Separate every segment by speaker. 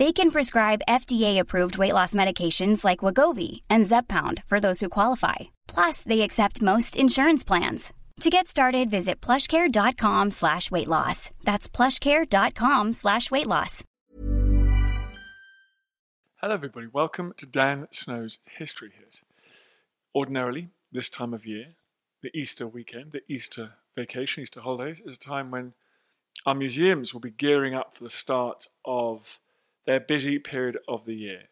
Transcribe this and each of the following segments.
Speaker 1: They can prescribe FDA-approved weight loss medications like Wegovy and Zepbound for those who qualify. Plus, they accept most insurance plans. To get started, visit plushcare.com slash weight loss. That's plushcare.com slash weight loss.
Speaker 2: Hello, everybody. Welcome to Dan Snow's History Hit. Ordinarily, this time of year, the Easter weekend, the Easter vacation, Easter holidays, is a time when our museums will be gearing up for the start of their busy period of the year.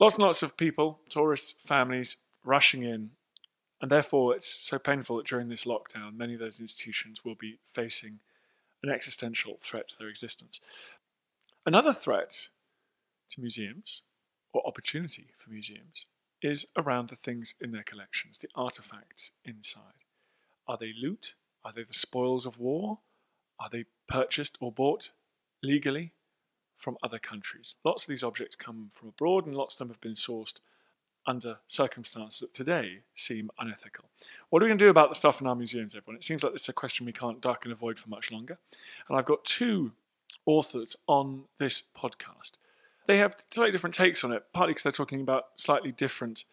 Speaker 2: Lots and lots of people, tourists, families, rushing in, and therefore it's so painful that during this lockdown, many of those institutions will be facing an existential threat to their existence. Another threat to museums, or opportunity for museums, is around the things in their collections, the artifacts inside. Are they loot? Are they the spoils of war? Are they purchased or bought legally? From other countries. Lots of these objects come from abroad, and lots of them have been sourced under circumstances that today seem unethical. What are we going to do about the stuff in our museums, everyone? It seems like this is a question we can't duck and avoid for much longer. And I've got two authors on this podcast. They have slightly different takes on it, partly because they're talking about slightly different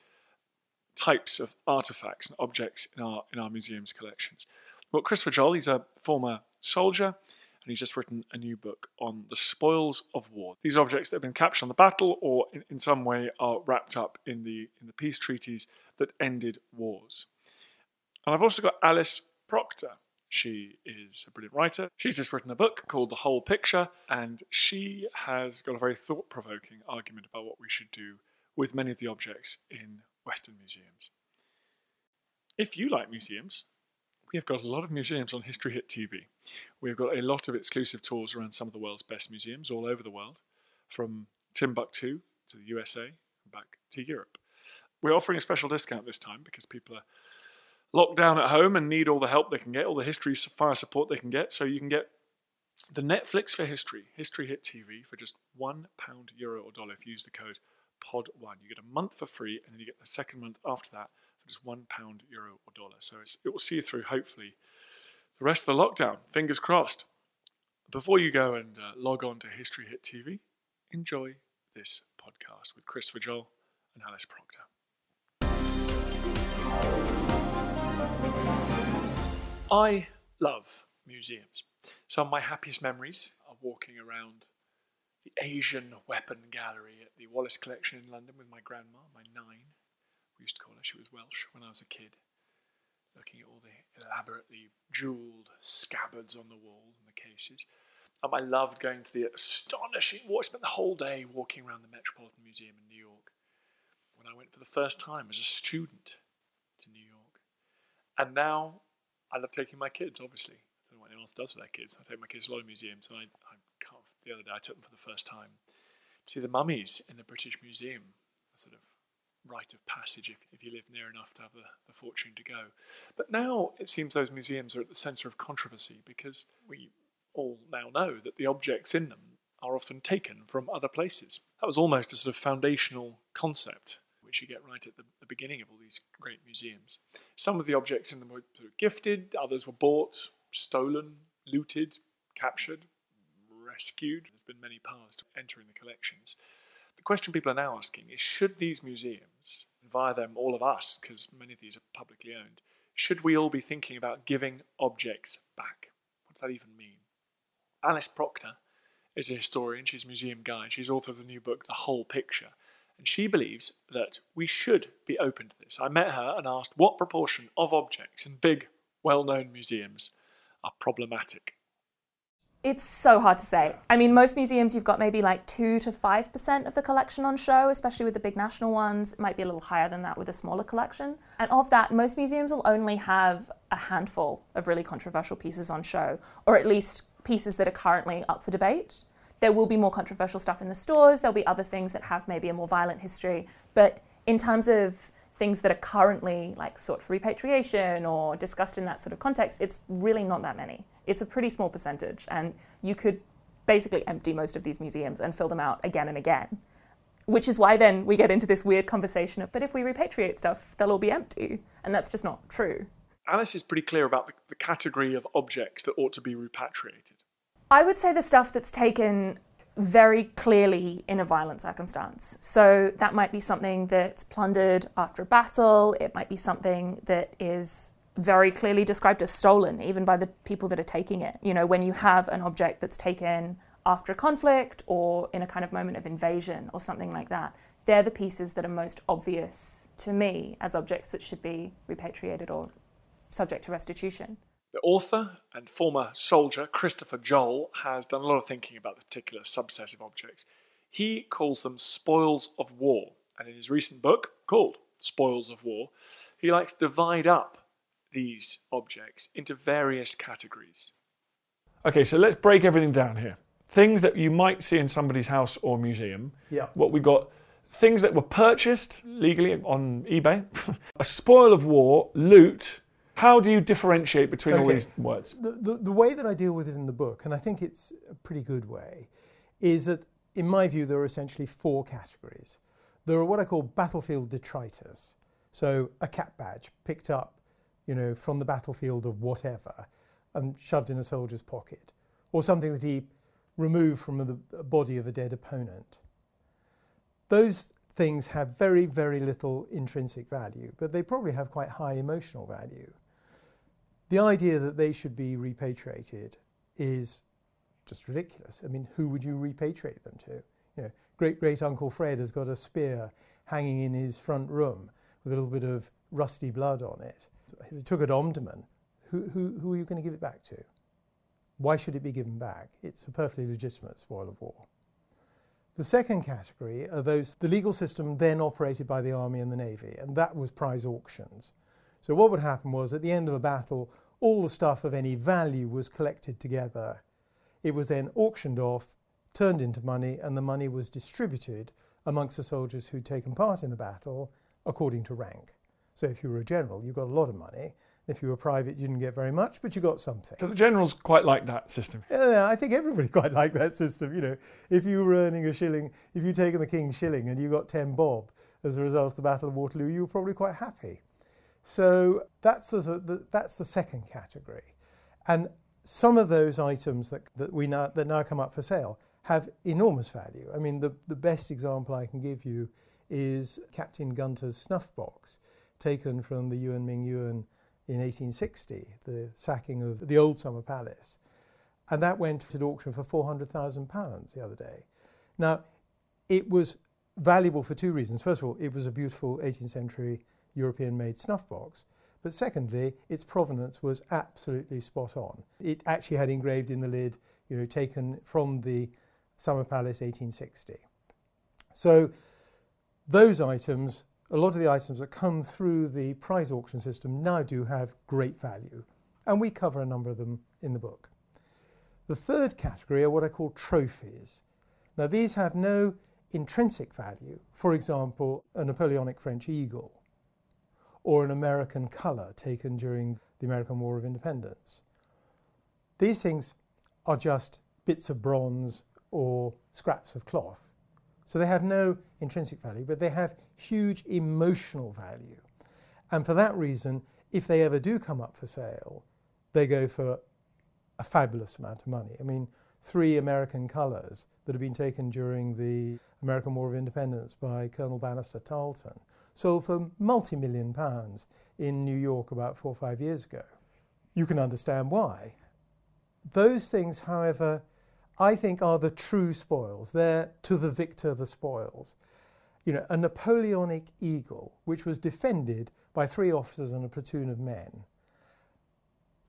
Speaker 2: types of artifacts and objects in our in our museum's collections. Well, Christopher Joll, he's a former soldier and he's just written a new book on the spoils of war. These objects that have been captured on the battle or in, in some way are wrapped up in the in the peace treaties that ended wars. And I've also got Alice Proctor. She is a brilliant writer. She's just written a book called The Whole Picture, and she has got a very thought provoking argument about what we should do with many of the objects in Western museums. If you like museums, we have got a lot of museums on History Hit TV. We've got a lot of exclusive tours around some of the world's best museums all over the world, from Timbuktu to the USA and back to Europe. We're offering a special discount this time because people are locked down at home and need all the help they can get, all the history fire support they can get. So you can get the Netflix for History, History Hit TV, for just one pound, euro, or dollar if you use the code POD1. You get a month for free, and then you get the second month after that for just one pound, euro, or dollar. So it will see you through, hopefully, the rest of the lockdown. Fingers crossed. Before you go and uh, log on to History Hit TV, enjoy this podcast with Christopher Joll and Alice Proctor. I love museums. Some of my happiest memories are walking around the Asian Weapon Gallery at the Wallace Collection in London with my grandma, my nine, we used to call her. She was Welsh when I was a kid, looking at all the elaborately jewelled scabbards on the walls and the cases. Um, I loved going to the astonishing. I spent the whole day walking around the Metropolitan Museum in New York when I went for the first time as a student to New York. And now I love taking my kids, obviously. I don't know what anyone else does with their kids. I take my kids to a lot of museums, and I, I can't, the other day I took them for the first time to see the mummies in the British Museum, a sort of rite of passage if, if you live near enough to have the, the fortune to go. But now it seems those museums are at the centre of controversy because we all now know that the objects in them are often taken from other places. That was almost a sort of foundational concept which you get right at the, the beginning of all these great museums. Some of the objects in them were sort of gifted, others were bought, stolen, looted, captured, rescued. There's been many paths to entering the collections. The question people are now asking is should these museums, via them all of us, because many of these are publicly owned, should we all be thinking about giving objects back? What does that even mean? Alice Proctor is a historian, she's a museum guide, she's author of the new book, The Whole Picture, and she believes that we should be open to this. I met her and asked what proportion of objects in big, well known museums are problematic.
Speaker 3: It's so hard to say. I mean, most museums you've got maybe like 2 to 5% of the collection on show, especially with the big national ones. It might be a little higher than that with a smaller collection. And of that, most museums will only have a handful of really controversial pieces on show, or at least pieces that are currently up for debate. There will be more controversial stuff in the stores, there'll be other things that have maybe a more violent history, but in terms of things that are currently like sought for repatriation or discussed in that sort of context, it's really not that many. It's a pretty small percentage, and you could basically empty most of these museums and fill them out again and again. Which is why then we get into this weird conversation of, but if we repatriate stuff, they'll all be empty. And that's just not true.
Speaker 2: Alice is pretty clear about the, the category of objects that ought to be repatriated.
Speaker 3: I would say the stuff that's taken very clearly in a violent circumstance. So that might be something that's plundered after a battle, it might be something that is very clearly described as stolen, even by the people that are taking it. You know, when you have an object that's taken after a conflict or in a kind of moment of invasion or something like that, they're the pieces that are most obvious to me as objects that should be repatriated or subject to restitution.
Speaker 2: The author and former soldier Christopher Joll has done a lot of thinking about the particular subset of objects. He calls them spoils of war, and in his recent book called Spoils of War, he likes to divide up these objects into various categories. Okay, so let's break everything down here. Things that you might see in somebody's house or museum.
Speaker 4: Yeah.
Speaker 2: What we got things that were purchased legally on eBay, a spoil of war, loot, how do you differentiate between all these words?
Speaker 4: The, the, the way that I deal with it in the book, and I think it's a pretty good way, is that, in my view, there are essentially four categories. There are what I call battlefield detritus. So a cap badge picked up, you know, from the battlefield of whatever and shoved in a soldier's pocket, or something that he removed from the body of a dead opponent. Those things have very, very little intrinsic value, but they probably have quite high emotional value. The idea that they should be repatriated is just ridiculous. I mean, who would you repatriate them to? You know, great great Uncle Fred has got a spear hanging in his front room with a little bit of rusty blood on it. They took it Omdurman. Who, who, who are you going to give it back to? Why should it be given back? It's a perfectly legitimate spoil of war. The second category are those, the legal system then operated by the Army and the Navy, and that was prize auctions. So, what would happen was at the end of a battle, all the stuff of any value was collected together. It was then auctioned off, turned into money, and the money was distributed amongst the soldiers who'd taken part in the battle according to rank. So, if you were a general, you got a lot of money. If you were private, you didn't get very much, but you got something.
Speaker 2: So the generals quite like that system.
Speaker 4: Yeah, I think everybody quite liked that system. You know, if you were earning a shilling, if you'd taken the king's shilling and you got 10 bob as a result of the Battle of Waterloo, you were probably quite happy. So that's the, that's the second category. And some of those items that, that, we now, that now come up for sale have enormous value. I mean, the, the best example I can give you is Captain Gunter's snuff box, taken from the Yuan Ming Yuan in 1860, the sacking of the old Summer Palace. And that went to auction for £400,000 the other day. Now, it was valuable for two reasons. First of all, it was a beautiful 18th century European made snuff box. But secondly, its provenance was absolutely spot on. It actually had engraved in the lid, you know, taken from the Summer Palace 1860. So those items, a lot of the items that come through the prize auction system now do have great value. And we cover a number of them in the book. The third category are what I call trophies. Now, these have no intrinsic value. For example, a Napoleonic French eagle or an American colour taken during the American War of Independence. These things are just bits of bronze or scraps of cloth. So they have no intrinsic value, but they have huge emotional value. And for that reason, if they ever do come up for sale, they go for a fabulous amount of money. I mean, three American colours that had been taken during the American War of Independence by Colonel Bannister Tarleton sold for multi million pounds in New York about four or five years ago. You can understand why. Those things, however, I think are the true spoils. They're to the victor the spoils. You know, a Napoleonic eagle, which was defended by three officers and a platoon of men.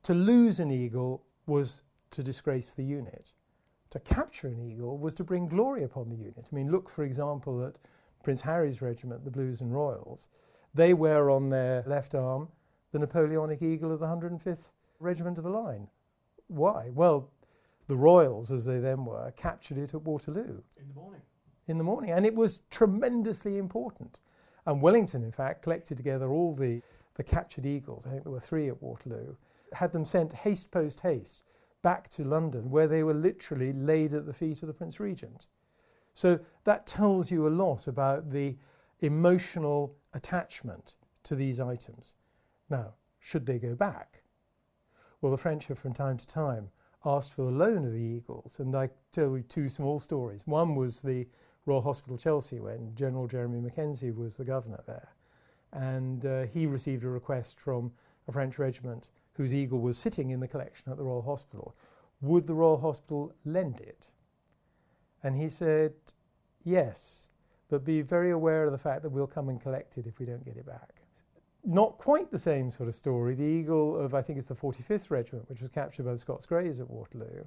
Speaker 4: To lose an eagle was to disgrace the unit. To capture an eagle was to bring glory upon the unit. I mean, look, for example, at Prince Harry's regiment, the Blues and Royals. They wear on their left arm the Napoleonic eagle of the 105th Regiment of the Line. Why? Well, the Royals, as they then were, captured it at Waterloo.
Speaker 2: In the morning.
Speaker 4: In the morning. And it was tremendously important. And Wellington, in fact, collected together all the, the captured eagles, I think there were three at Waterloo, had them sent haste post haste back to London, where they were literally laid at the feet of the Prince Regent. So that tells you a lot about the emotional attachment to these items. Now, should they go back? Well, the French have from time to time asked for the loan of the Eagles, and I tell you two small stories. One was the Royal Hospital Chelsea when General Jeremy Mackenzie was the governor there, and uh, he received a request from a French regiment whose eagle was sitting in the collection at the Royal Hospital. Would the Royal Hospital lend it? And he said, yes, but be very aware of the fact that we'll come and collect it if we don't get it back. Not quite the same sort of story. The eagle of, I think it's the 45th Regiment, which was captured by the Scots Greys at Waterloo,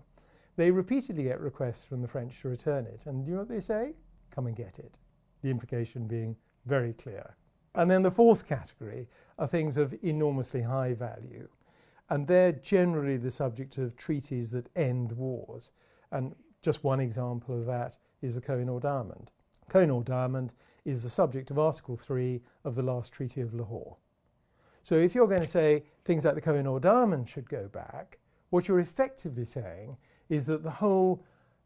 Speaker 4: they repeatedly get requests from the French to return it. And you know what they say? Come and get it. The implication being very clear. And then the fourth category are things of enormously high value. And they're generally the subject of treaties that end wars. And just one example of that is the Kohinoor Diamond. Kohinoor Diamond is the subject of Article 3 of the last Treaty of Lahore. So if you're going to say things like the Kohinoor Diamond should go back, what you're effectively saying is that the whole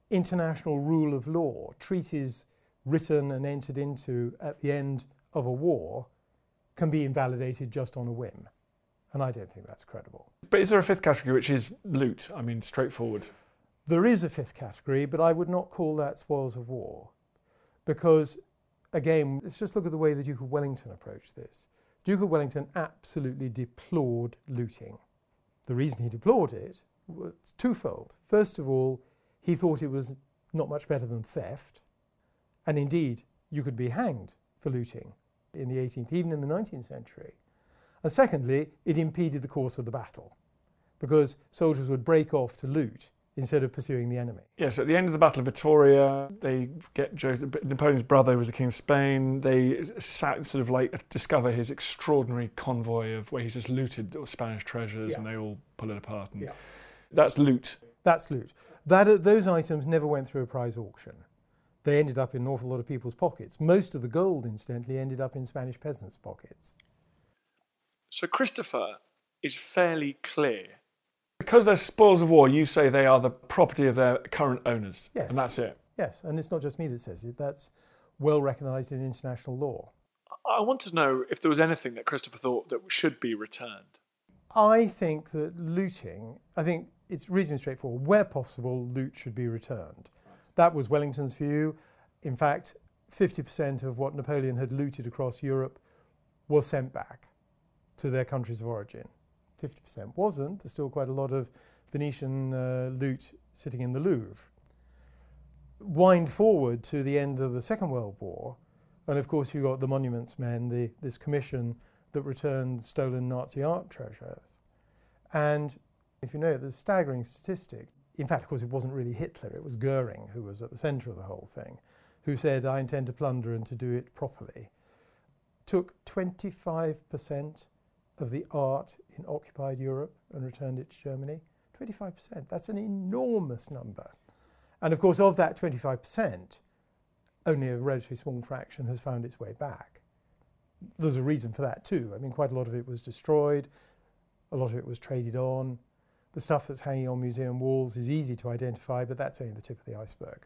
Speaker 4: international rule of law, treaties written and entered into at the end of a war, can be invalidated just on a whim. And I don't think that's credible.
Speaker 2: But is there a fifth category which is loot? I mean, straightforward.
Speaker 4: There is a fifth category, but I would not call that spoils of war. Because, again, let's just look at the way the Duke of Wellington approached this. Duke of Wellington absolutely deplored looting. The reason he deplored it was twofold. First of all, he thought it was not much better than theft. And indeed, you could be hanged for looting in the 18th, even in the 19th century. And secondly, it impeded the course of the battle because soldiers would break off to loot instead of pursuing the enemy.
Speaker 2: Yes, at the end of the Battle of Vittoria, they get Joseph, Napoleon's brother was the King of Spain. They sat, sort of like discover his extraordinary convoy of where he's just looted Spanish treasures,
Speaker 4: Yeah.
Speaker 2: and they all pull it apart. And
Speaker 4: Yeah.
Speaker 2: That's loot.
Speaker 4: That's loot. That, uh, those items never went through a prize auction. They ended up in an awful lot of people's pockets. Most of the gold, incidentally, ended up in Spanish peasants' pockets.
Speaker 2: So Christopher is fairly clear. Because they're spoils of war, you say they are the property of their current owners.
Speaker 4: Yes.
Speaker 2: And that's it.
Speaker 4: Yes, and it's not just me that says it, that's well recognised in international law.
Speaker 2: I want to know if there was anything that Christopher thought that should be returned.
Speaker 4: I think that looting, I think it's reasonably straightforward. Where possible, loot should be returned. That was Wellington's view. In fact, 50% of what Napoleon had looted across Europe was sent back to their countries of origin. 50% wasn't. There's still quite a lot of Venetian uh, loot sitting in the Louvre. Wind forward to the end of the Second World War, and of course, you got the Monuments Men, the, this commission that returned stolen Nazi art treasures. And if you know, there's a staggering statistic. In fact, of course, it wasn't really Hitler, it was Goering who was at the centre of the whole thing, who said, I intend to plunder and to do it properly. Took 25% of the art in occupied Europe and returned it to Germany. 25%. That's an enormous number. And of course, of that 25%, only a relatively small fraction has found its way back. There's a reason for that too. I mean, quite a lot of it was destroyed, a lot of it was traded on. The stuff that's hanging on museum walls is easy to identify, but that's only the tip of the iceberg.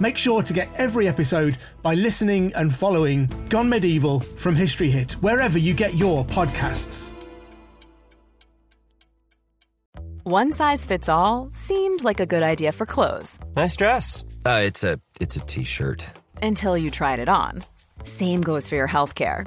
Speaker 5: Make sure to get every episode by listening and following Gone Medieval from History Hit, wherever you get your podcasts.
Speaker 6: One size fits all seemed like a good idea for clothes.
Speaker 7: Nice dress. Uh, it's a it's a t-shirt.
Speaker 6: Until you tried it on. Same goes for your health care.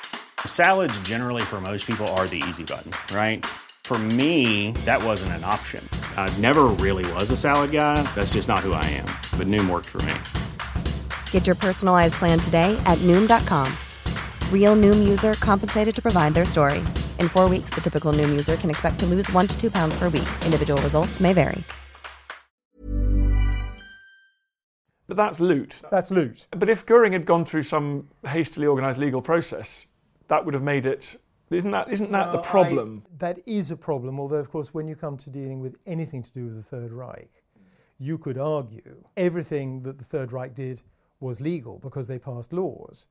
Speaker 8: Salads, generally, for most people, are the easy button, right? For me, that wasn't an option. I never really was a salad guy. That's just not who I am. But Noom worked for me.
Speaker 9: Get your personalized plan today at Noom.com. Real Noom user compensated to provide their story. In four weeks, the typical Noom user can expect to lose one to two pounds per week. Individual results may vary.
Speaker 2: But that's loot.
Speaker 4: That's loot.
Speaker 2: But if Goering had gone through some hastily organised legal process, that would have made it. Isn't that isn't that the problem?
Speaker 4: I- that is a problem, although, of course, when you come to dealing with anything to do with the Third Reich, you could argue everything that the Third Reich did was legal because they passed laws.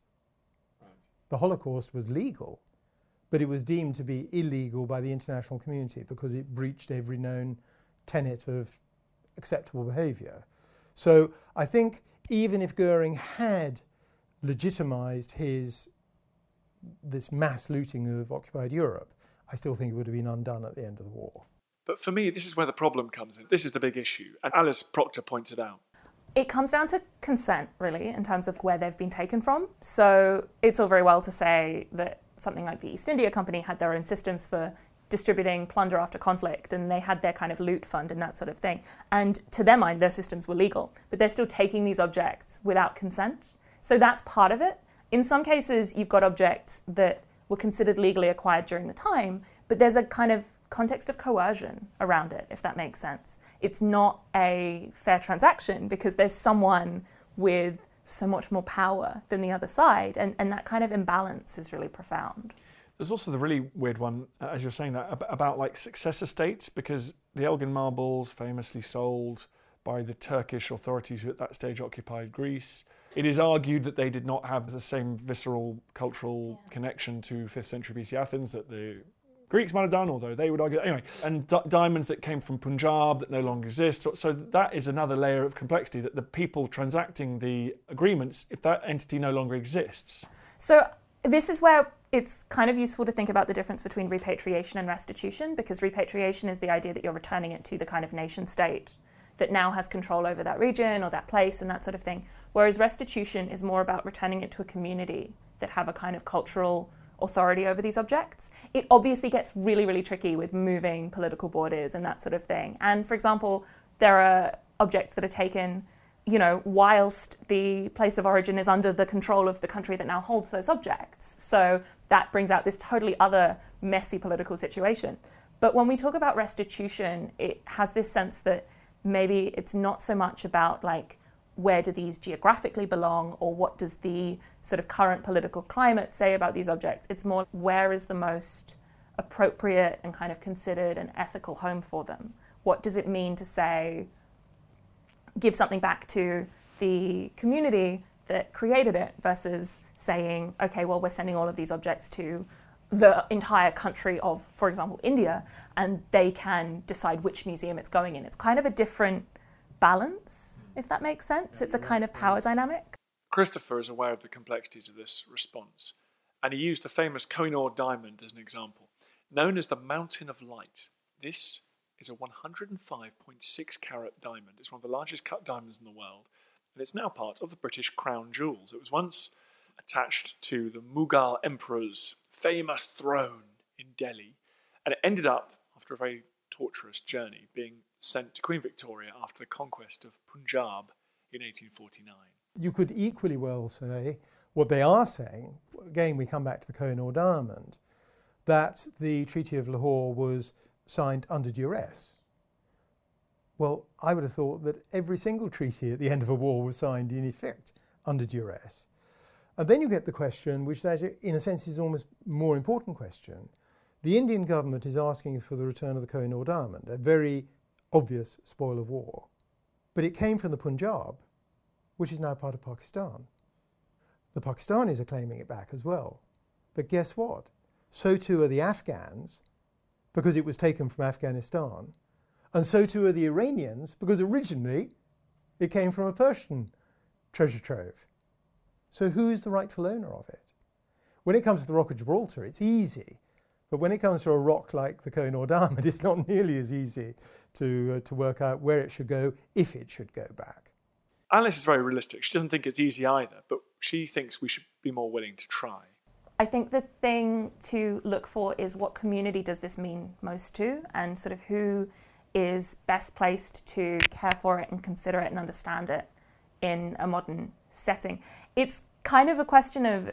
Speaker 4: The Holocaust was legal, but it was deemed to be illegal by the international community because it breached every known tenet of acceptable behaviour. So I think even if Goering had legitimized his this mass looting of occupied Europe, I still think it would have been undone at the end of the war.
Speaker 2: But for me, this is where the problem comes in. This is the big issue. And Alice Proctor points it out.
Speaker 3: It comes down to consent, really, in terms of where they've been taken from. So it's all very well to say that something like the East India Company had their own systems for distributing plunder after conflict and they had their kind of loot fund and that sort of thing. And to their mind, their systems were legal, but they're still taking these objects without consent. So that's part of it. In some cases, you've got objects that were considered legally acquired during the time, but there's a kind of context of coercion around it, if that makes sense. It's not a fair transaction because there's someone with so much more power than the other side, and, and that kind of imbalance is really profound.
Speaker 2: There's also the really weird one, uh, as you're saying that, about like successor states, because the Elgin marbles famously sold by the Turkish authorities who at that stage occupied Greece. It is argued that they did not have the same visceral cultural connection to 5th century BC Athens that the Greeks might have done, although they would argue. Anyway, and di- diamonds that came from Punjab that no longer exist. So, so that is another layer of complexity that the people transacting the agreements, if that entity no longer exists.
Speaker 3: So this is where it's kind of useful to think about the difference between repatriation and restitution, because repatriation is the idea that you're returning it to the kind of nation state that now has control over that region or that place and that sort of thing. Whereas restitution is more about returning it to a community that have a kind of cultural authority over these objects. It obviously gets really, really tricky with moving political borders and that sort of thing. And for example, there are objects that are taken, you know, whilst the place of origin is under the control of the country that now holds those objects. So that brings out this totally other messy political situation. But when we talk about restitution, it has this sense that maybe it's not so much about like where do these geographically belong or what does the sort of current political climate say about these objects. It's more where is the most appropriate and kind of considered an ethical home for them. What does it mean to say give something back to the community that created it versus saying, okay, well, we're sending all of these objects to the entire country of, for example, India, and they can decide which museum it's going in. It's kind of a different balance, if that makes sense. It's a kind of power dynamic.
Speaker 2: Christopher is aware of the complexities of this response, and he used the famous Kohinoor diamond as an example. Known as the Mountain of Light, this is a 105.6 carat diamond. It's one of the largest cut diamonds in the world, and it's now part of the British crown jewels. It was once attached to the Mughal emperor's famous throne in Delhi, and it ended up, after a very torturous journey, being sent to Queen Victoria after the conquest of Punjab in 1849.
Speaker 4: You could equally well say what they are saying, again, we come back to the Kohinoor diamond, that the Treaty of Lahore was signed under duress. Well, I would have thought that every single treaty at the end of a war was signed in effect under duress. And then you get the question, which in a sense is almost more important question, The Indian government is asking for the return of the Koh i Noor diamond, a very obvious spoil of war. But it came from the Punjab, which is now part of Pakistan. The Pakistanis are claiming it back as well. But guess what? So too are the Afghans, because it was taken from Afghanistan. And so too are the Iranians, because originally it came from a Persian treasure trove. So who is the rightful owner of it? When it comes to the Rock of Gibraltar, it's easy. But when it comes to a rock like the Koh i Noor Diamond, it's not nearly as easy to, uh, to work out where it should go, if it should go back.
Speaker 2: Alice is very realistic. She doesn't think it's easy either, but she thinks we should be more willing to try.
Speaker 3: I think the thing to look for is what community does this mean most to, and sort of who is best placed to care for it and consider it and understand it in a modern setting. It's kind of a question of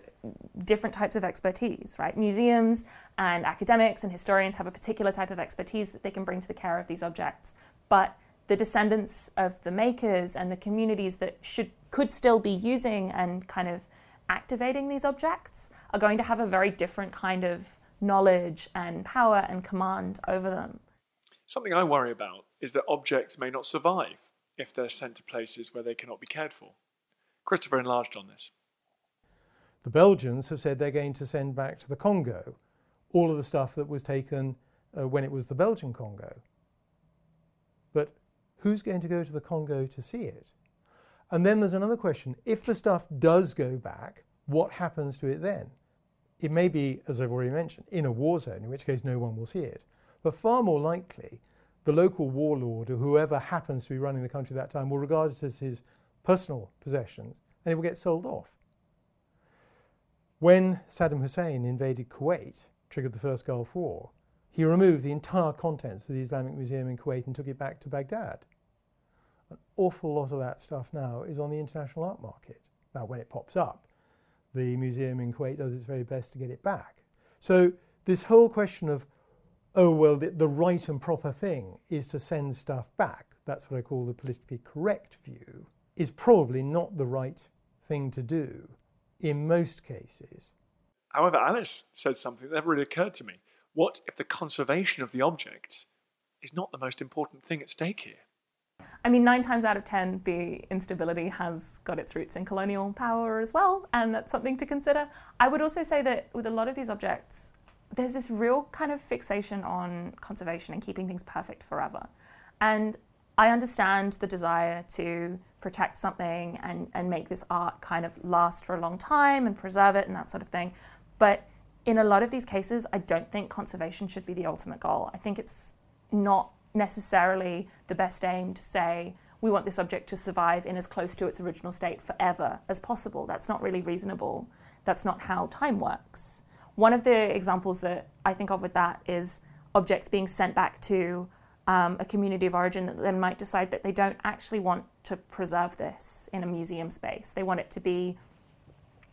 Speaker 3: different types of expertise, right? Museums and academics and historians have a particular type of expertise that they can bring to the care of these objects. But the descendants of the makers and the communities that should could still be using and kind of activating these objects are going to have a very different kind of knowledge and power and command over them.
Speaker 2: Something I worry about is that objects may not survive if they're sent to places where they cannot be cared for. Christopher enlarged on this.
Speaker 4: The Belgians have said they're going to send back to the Congo all of the stuff that was taken uh, when it was the Belgian Congo. But who's going to go to the Congo to see it? And then there's another question if the stuff does go back, what happens to it then? It may be, as I've already mentioned, in a war zone, in which case no one will see it. But far more likely, the local warlord or whoever happens to be running the country at that time will regard it as his personal possessions and it will get sold off. When Saddam Hussein invaded Kuwait, triggered the first Gulf War, he removed the entire contents of the Islamic Museum in Kuwait and took it back to Baghdad. An awful lot of that stuff now is on the international art market. Now, when it pops up, the museum in Kuwait does its very best to get it back. So, this whole question of, oh, well, the, the right and proper thing is to send stuff back, that's what I call the politically correct view, is probably not the right thing to do in most cases.
Speaker 2: However, Alice said something that never really occurred to me. What if the conservation of the objects is not the most important thing at stake here?
Speaker 3: I mean, nine times out of ten, the instability has got its roots in colonial power as well, and that's something to consider. I would also say that with a lot of these objects, there's this real kind of fixation on conservation and keeping things perfect forever. And I understand the desire to protect something and, and make this art kind of last for a long time and preserve it and that sort of thing. But in a lot of these cases, I don't think conservation should be the ultimate goal. I think it's not necessarily the best aim to say we want this object to survive in as close to its original state forever as possible. That's not really reasonable. That's not how time works. One of the examples that I think of with that is objects being sent back to um, a community of origin that then might decide that they don't actually want to preserve this in a museum space. They want it to be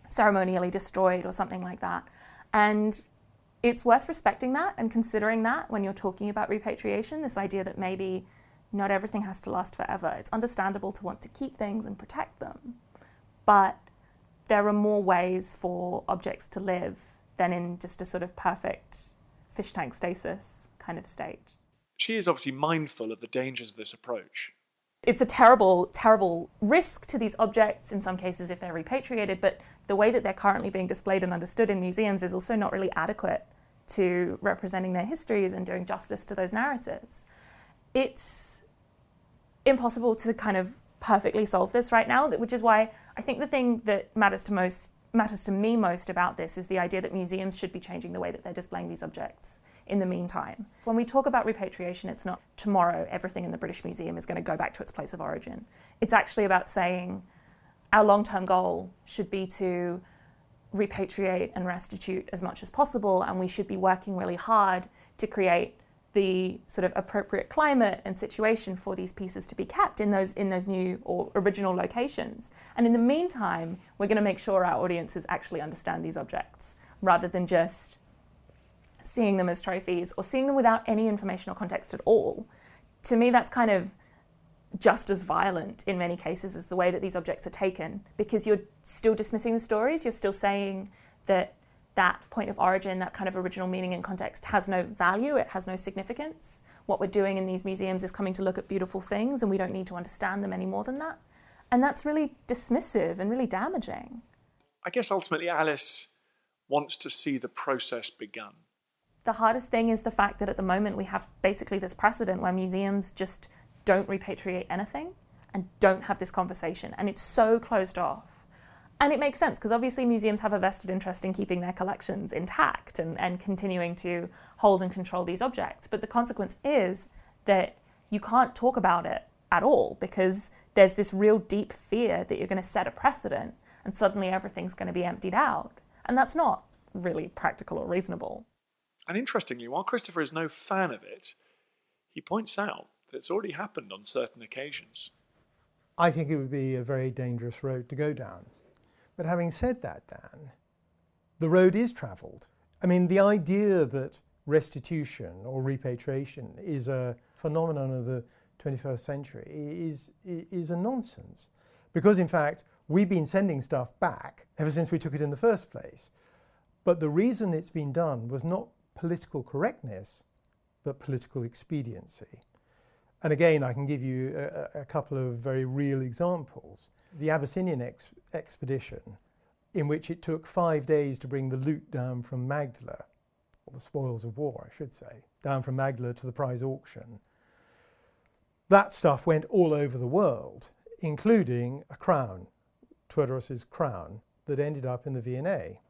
Speaker 3: ceremonially destroyed or something like that. And it's worth respecting that and considering that when you're talking about repatriation, this idea that maybe not everything has to last forever. It's understandable to want to keep things and protect them, but there are more ways for objects to live than in just a sort of perfect fish tank stasis kind of state
Speaker 2: she is obviously mindful of the dangers of this approach.
Speaker 3: It's a terrible, terrible risk to these objects in some cases if they're repatriated, but the way that they're currently being displayed and understood in museums is also not really adequate to representing their histories and doing justice to those narratives. It's impossible to kind of perfectly solve this right now, which is why I think the thing that matters to most matters to me most about this is the idea that museums should be changing the way that they're displaying these objects in the meantime. When we talk about repatriation, it's not tomorrow everything in the British Museum is going to go back to its place of origin. It's actually about saying our long term goal should be to repatriate and restitute as much as possible, and we should be working really hard to create the sort of appropriate climate and situation for these pieces to be kept in those in those new or original locations. And in the meantime, we're going to make sure our audiences actually understand these objects rather than just seeing them as trophies or seeing them without any information or context at all, to me, that's kind of just as violent in many cases as the way that these objects are taken because you're still dismissing the stories. You're still saying that that point of origin, that kind of original meaning and context has no value, it has no significance. What we're doing in these museums is coming to look at beautiful things and we don't need to understand them any more than that. And that's really dismissive and really damaging.
Speaker 2: I guess ultimately Alice wants to see the process begun.
Speaker 3: The hardest thing is the fact that at the moment we have basically this precedent where museums just don't repatriate anything and don't have this conversation. And it's so closed off. And it makes sense because obviously museums have a vested interest in keeping their collections intact and, and continuing to hold and control these objects. But the consequence is that you can't talk about it at all because there's this real deep fear that you're going to set a precedent and suddenly everything's going to be emptied out. And that's not really practical or reasonable.
Speaker 2: And interestingly, while Christopher is no fan of it, he points out that it's already happened on certain occasions.
Speaker 4: I think it would be a very dangerous road to go down. But having said that, Dan, the road is travelled. I mean, the idea that restitution or repatriation is a phenomenon of the 21st century is, is a nonsense. Because, in fact, we've been sending stuff back ever since we took it in the first place. But the reason it's been done was not political correctness, but political expediency. And again, I can give you a, a couple of very real examples. The Abyssinian ex- expedition, in which it took five days to bring the loot down from Magdala, or the spoils of war, I should say, down from Magdala to the prize auction. That stuff went all over the world, including a crown, Tewodoros's crown, that ended up in the V&A.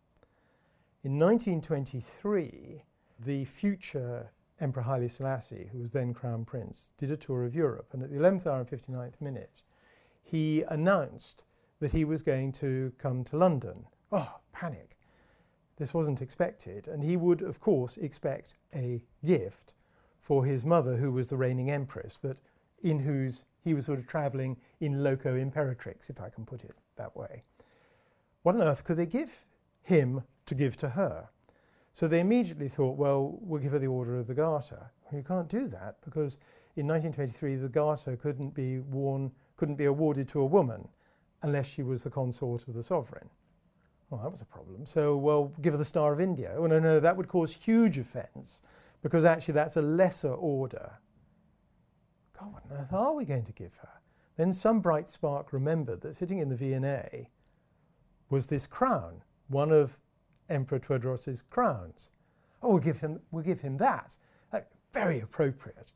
Speaker 4: In 1923, the future Emperor Haile Selassie, who was then Crown Prince, did a tour of Europe. And at the 11th hour and 59th minute, he announced that he was going to come to London. Oh, panic. This wasn't expected. And he would, of course, expect a gift for his mother, who was the reigning empress, but in whose he was sort of travelling in loco imperatrix, if I can put it that way. What on earth could they give him to give to her? So they immediately thought, well, we'll give her the Order of the Garter. Well, you can't do that because in 1923 the Garter couldn't be worn, couldn't be awarded to a woman unless she was the consort of the sovereign. Well, that was a problem. So, well, give her the Star of India. Oh, no, no, that would cause huge offence because actually that's a lesser order. God, what on earth are we going to give her? Then some bright spark remembered that sitting in the V&A was this crown, one of Emperor Tewodoros's crowns. Oh, we'll give him, we'll give him that. Very appropriate.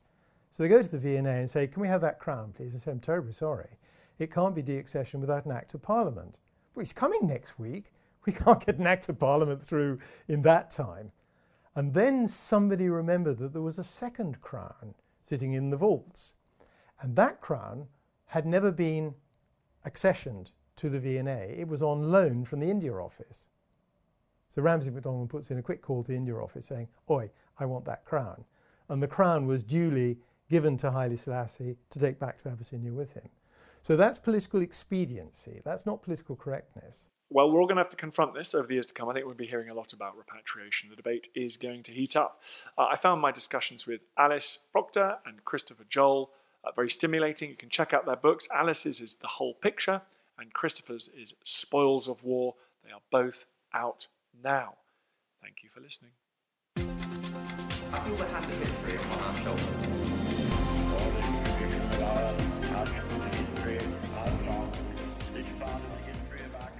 Speaker 4: So they go to the V&A and say, can we have that crown, please? And say, I'm terribly sorry. It can't be deaccessioned without an Act of Parliament. Well, he's coming next week. We can't get an Act of Parliament through in that time. And then somebody remembered that there was a second crown sitting in the vaults. And that crown had never been accessioned to the V&A. It was on loan from the India office. So Ramsay MacDonald puts in a quick call to India office saying, Oi, I want that crown. And the crown was duly given to Haile Selassie to take back to Abyssinia with him. So that's political expediency. That's not political correctness.
Speaker 2: Well, we're all going to have to confront this over the years to come. I think we'll be hearing a lot about repatriation. The debate is going to heat up. Uh, I found my discussions with Alice Proctor and Christopher Joll uh, very stimulating. You can check out their books. Alice's is The Whole Picture, and Christopher's is Spoils of War. They are both out now. Thank you for listening.